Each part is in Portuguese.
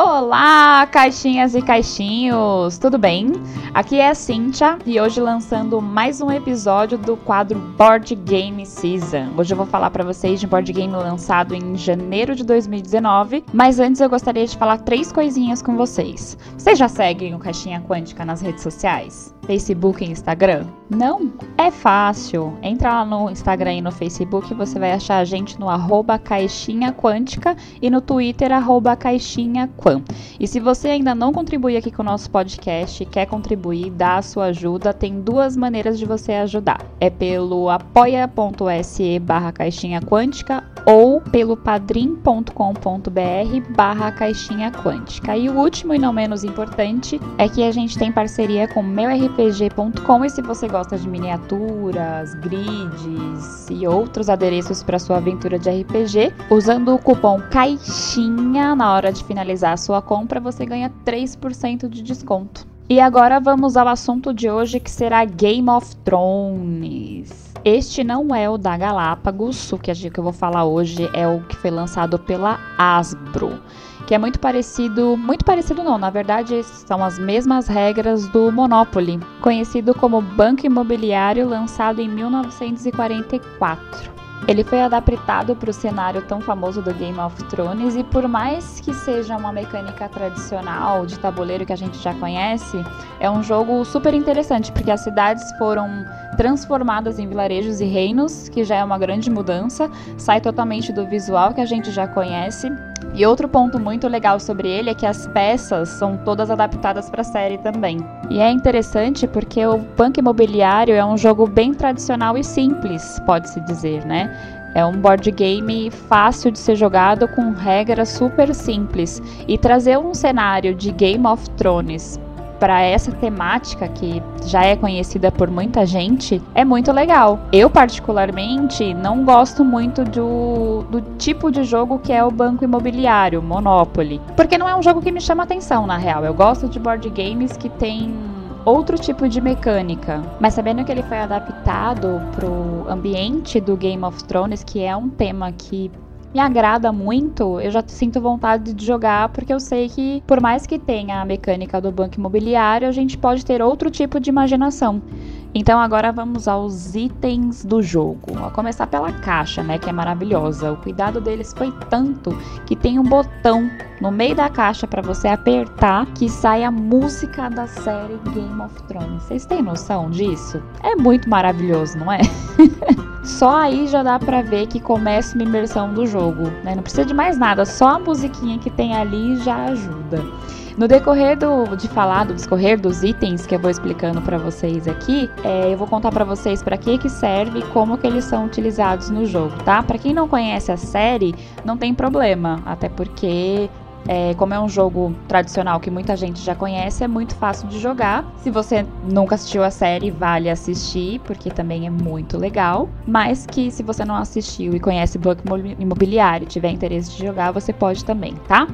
Oh, Olá, caixinhas e caixinhos, tudo bem? Aqui é a Cintia e hoje lançando mais um episódio do quadro Board Game Season. Hoje eu vou falar para vocês de um board game lançado em janeiro de 2019, mas antes eu gostaria de falar três coisinhas com vocês. Vocês já seguem o Caixinha Quântica nas redes sociais? Facebook e Instagram? Não? É fácil. Entra lá no Instagram e no Facebook, você vai achar a gente no arroba caixinha quântica e no Twitter arroba caixinha. E se você ainda não contribui aqui com o nosso podcast, quer contribuir, dar a sua ajuda, tem duas maneiras de você ajudar. É pelo apoia.se barra caixinha quântica ou pelo padrim.com.br barra caixinha quântica. E o último e não menos importante é que a gente tem parceria com meurpg.com e se você gosta de miniaturas, grids e outros adereços para sua aventura de RPG, usando o cupom CAIXINHA na hora de finalizar a sua compra, você ganha 3% de desconto. E agora vamos ao assunto de hoje que será Game of Thrones. Este não é o da Galápagos, o que eu vou falar hoje é o que foi lançado pela Asbro, que é muito parecido, muito parecido não, na verdade são as mesmas regras do Monopoly, conhecido como Banco Imobiliário, lançado em 1944. Ele foi adaptado para o cenário tão famoso do Game of Thrones e por mais que seja uma mecânica tradicional de tabuleiro que a gente já conhece, é um jogo super interessante porque as cidades foram transformadas em vilarejos e reinos, que já é uma grande mudança, sai totalmente do visual que a gente já conhece. E outro ponto muito legal sobre ele é que as peças são todas adaptadas para a série também. E é interessante porque o Punk Imobiliário é um jogo bem tradicional e simples, pode-se dizer, né? É um board game fácil de ser jogado com regras super simples e trazer um cenário de Game of Thrones para essa temática que já é conhecida por muita gente é muito legal. Eu, particularmente, não gosto muito do, do tipo de jogo que é o banco imobiliário, Monopoly, porque não é um jogo que me chama atenção, na real. Eu gosto de board games que tem outro tipo de mecânica. Mas sabendo que ele foi adaptado pro ambiente do Game of Thrones, que é um tema que me agrada muito, eu já sinto vontade de jogar porque eu sei que, por mais que tenha a mecânica do banco imobiliário, a gente pode ter outro tipo de imaginação. Então agora vamos aos itens do jogo. A começar pela caixa, né, que é maravilhosa. O cuidado deles foi tanto que tem um botão no meio da caixa para você apertar que sai a música da série Game of Thrones. Vocês têm noção disso? É muito maravilhoso, não é? só aí já dá para ver que começa uma imersão do jogo, né? Não precisa de mais nada, só a musiquinha que tem ali já ajuda. No decorrer do, de falar, do discorrer dos itens que eu vou explicando para vocês aqui, é, eu vou contar para vocês para que que serve e como que eles são utilizados no jogo, tá? Para quem não conhece a série, não tem problema, até porque é, como é um jogo tradicional que muita gente já conhece, é muito fácil de jogar. Se você nunca assistiu a série, vale assistir, porque também é muito legal. Mas que se você não assistiu e conhece Banco Imobiliário e tiver interesse de jogar, você pode também, tá?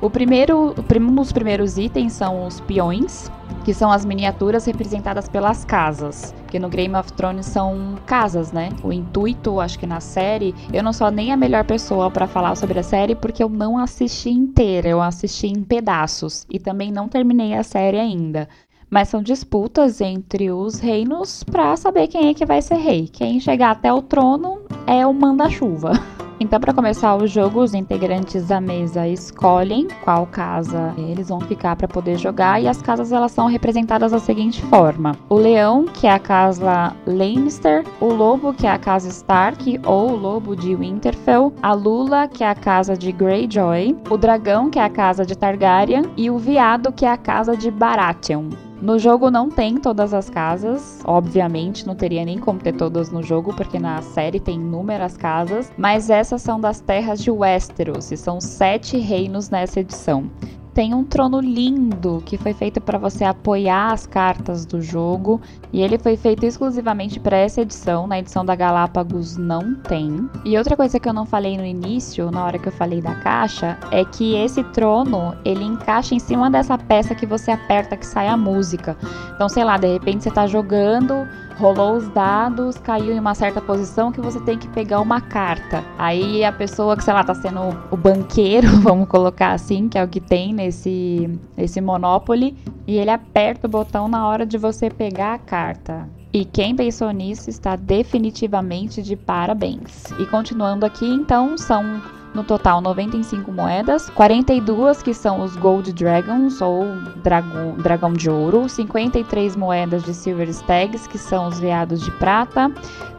O primeiro, um dos primeiros itens são os peões que são as miniaturas representadas pelas casas. Porque no Game of Thrones são casas, né? O intuito, acho que na série, eu não sou nem a melhor pessoa para falar sobre a série porque eu não assisti inteira, eu assisti em pedaços e também não terminei a série ainda. Mas são disputas entre os reinos para saber quem é que vai ser rei. Quem chegar até o trono é o manda-chuva. Então, para começar o jogo, os integrantes da mesa escolhem qual casa eles vão ficar para poder jogar e as casas elas são representadas da seguinte forma: o leão, que é a casa Lannister, o lobo, que é a casa Stark ou o lobo de Winterfell, a lula, que é a casa de Greyjoy, o dragão, que é a casa de Targaryen e o viado, que é a casa de Baratheon. No jogo não tem todas as casas, obviamente não teria nem como ter todas no jogo, porque na série tem inúmeras casas, mas essas são das terras de Westeros, e são sete reinos nessa edição. Tem um trono lindo que foi feito para você apoiar as cartas do jogo e ele foi feito exclusivamente para essa edição. Na edição da Galápagos não tem. E outra coisa que eu não falei no início, na hora que eu falei da caixa, é que esse trono ele encaixa em cima dessa peça que você aperta que sai a música. Então, sei lá, de repente você tá jogando, rolou os dados, caiu em uma certa posição que você tem que pegar uma carta. Aí a pessoa que, sei lá, tá sendo o banqueiro, vamos colocar assim, que é o que tem nesse, nesse Monopoly, e ele aperta o botão na hora de você pegar a carta. E quem pensou nisso está definitivamente de parabéns. E continuando aqui, então, são no total 95 moedas, 42 que são os Gold Dragons ou dragão, dragão de ouro, 53 moedas de Silver Stags, que são os veados de prata,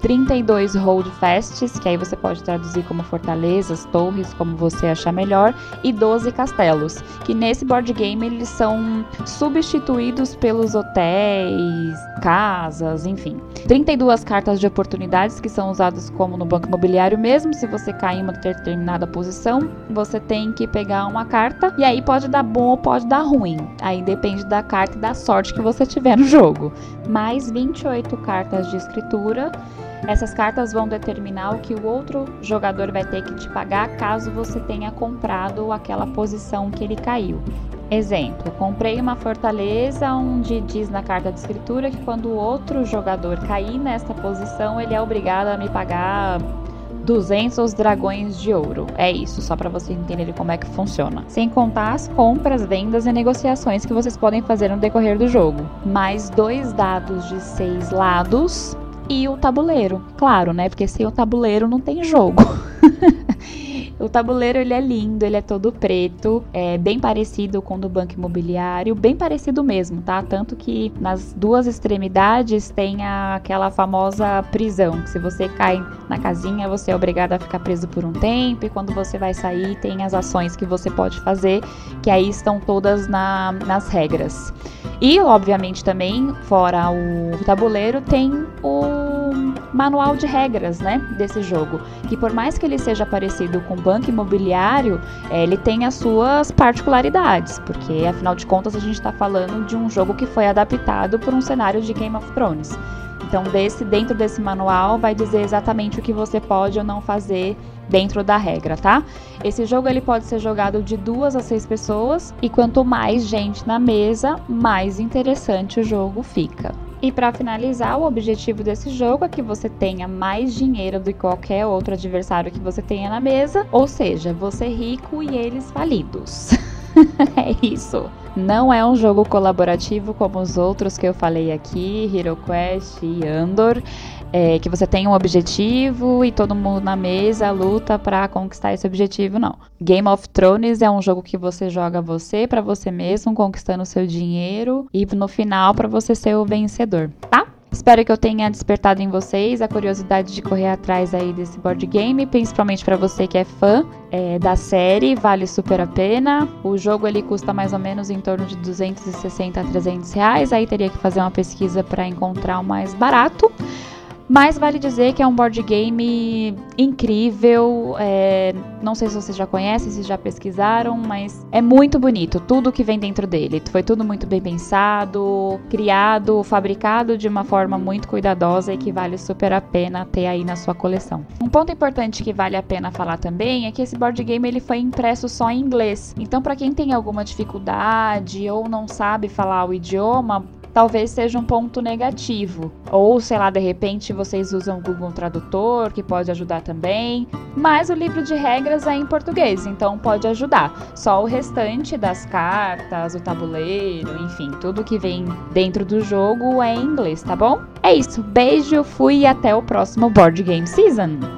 32 holdfasts, que aí você pode traduzir como fortalezas, torres, como você achar melhor, e 12 castelos, que nesse board game eles são substituídos pelos hotéis, casas, enfim. 32 cartas de oportunidades que são usadas como no banco imobiliário mesmo, se você cair em uma determinada posição, você tem que pegar uma carta e aí pode dar bom ou pode dar ruim. Aí depende da carta e da sorte que você tiver no jogo. Mais 28 cartas de escritura essas cartas vão determinar o que o outro jogador vai ter que te pagar caso você tenha comprado aquela posição que ele caiu. Exemplo, comprei uma fortaleza onde diz na carta de escritura que quando o outro jogador cair nesta posição, ele é obrigado a me pagar 200 dragões de ouro. É isso, só para vocês entenderem como é que funciona. Sem contar as compras, vendas e negociações que vocês podem fazer no decorrer do jogo. Mais dois dados de seis lados e o tabuleiro, claro, né? Porque sem o tabuleiro não tem jogo. O tabuleiro ele é lindo, ele é todo preto, é bem parecido com o do banco imobiliário, bem parecido mesmo, tá? Tanto que nas duas extremidades tem a, aquela famosa prisão, que se você cai na casinha, você é obrigado a ficar preso por um tempo e quando você vai sair tem as ações que você pode fazer, que aí estão todas na, nas regras. E, obviamente, também, fora o tabuleiro, tem o manual de regras, né, desse jogo. Que por mais que ele seja parecido com banco imobiliário, é, ele tem as suas particularidades, porque afinal de contas a gente está falando de um jogo que foi adaptado por um cenário de Game of Thrones. Então, desse, dentro desse manual, vai dizer exatamente o que você pode ou não fazer dentro da regra, tá? Esse jogo ele pode ser jogado de duas a seis pessoas e quanto mais gente na mesa, mais interessante o jogo fica. E para finalizar, o objetivo desse jogo é que você tenha mais dinheiro do que qualquer outro adversário que você tenha na mesa, ou seja, você rico e eles falidos. é isso. Não é um jogo colaborativo como os outros que eu falei aqui, Hero Quest e Andor é, que você tem um objetivo e todo mundo na mesa luta para conquistar esse objetivo, não. Game of Thrones é um jogo que você joga você para você mesmo, conquistando seu dinheiro e no final para você ser o vencedor, tá? Espero que eu tenha despertado em vocês a curiosidade de correr atrás aí desse board game, principalmente para você que é fã é, da série, vale super a pena. O jogo ele custa mais ou menos em torno de 260 a 300 reais, aí teria que fazer uma pesquisa para encontrar o mais barato. Mas vale dizer que é um board game incrível. É, não sei se vocês já conhecem, se já pesquisaram, mas é muito bonito tudo que vem dentro dele. Foi tudo muito bem pensado, criado, fabricado de uma forma muito cuidadosa e que vale super a pena ter aí na sua coleção. Um ponto importante que vale a pena falar também é que esse board game ele foi impresso só em inglês. Então, para quem tem alguma dificuldade ou não sabe falar o idioma, talvez seja um ponto negativo. Ou, sei lá, de repente vocês usam o Google Tradutor, que pode ajudar também. Mas o livro de regras é em português, então pode ajudar. Só o restante das cartas, o tabuleiro, enfim, tudo que vem dentro do jogo é em inglês, tá bom? É isso, beijo, fui e até o próximo Board Game Season!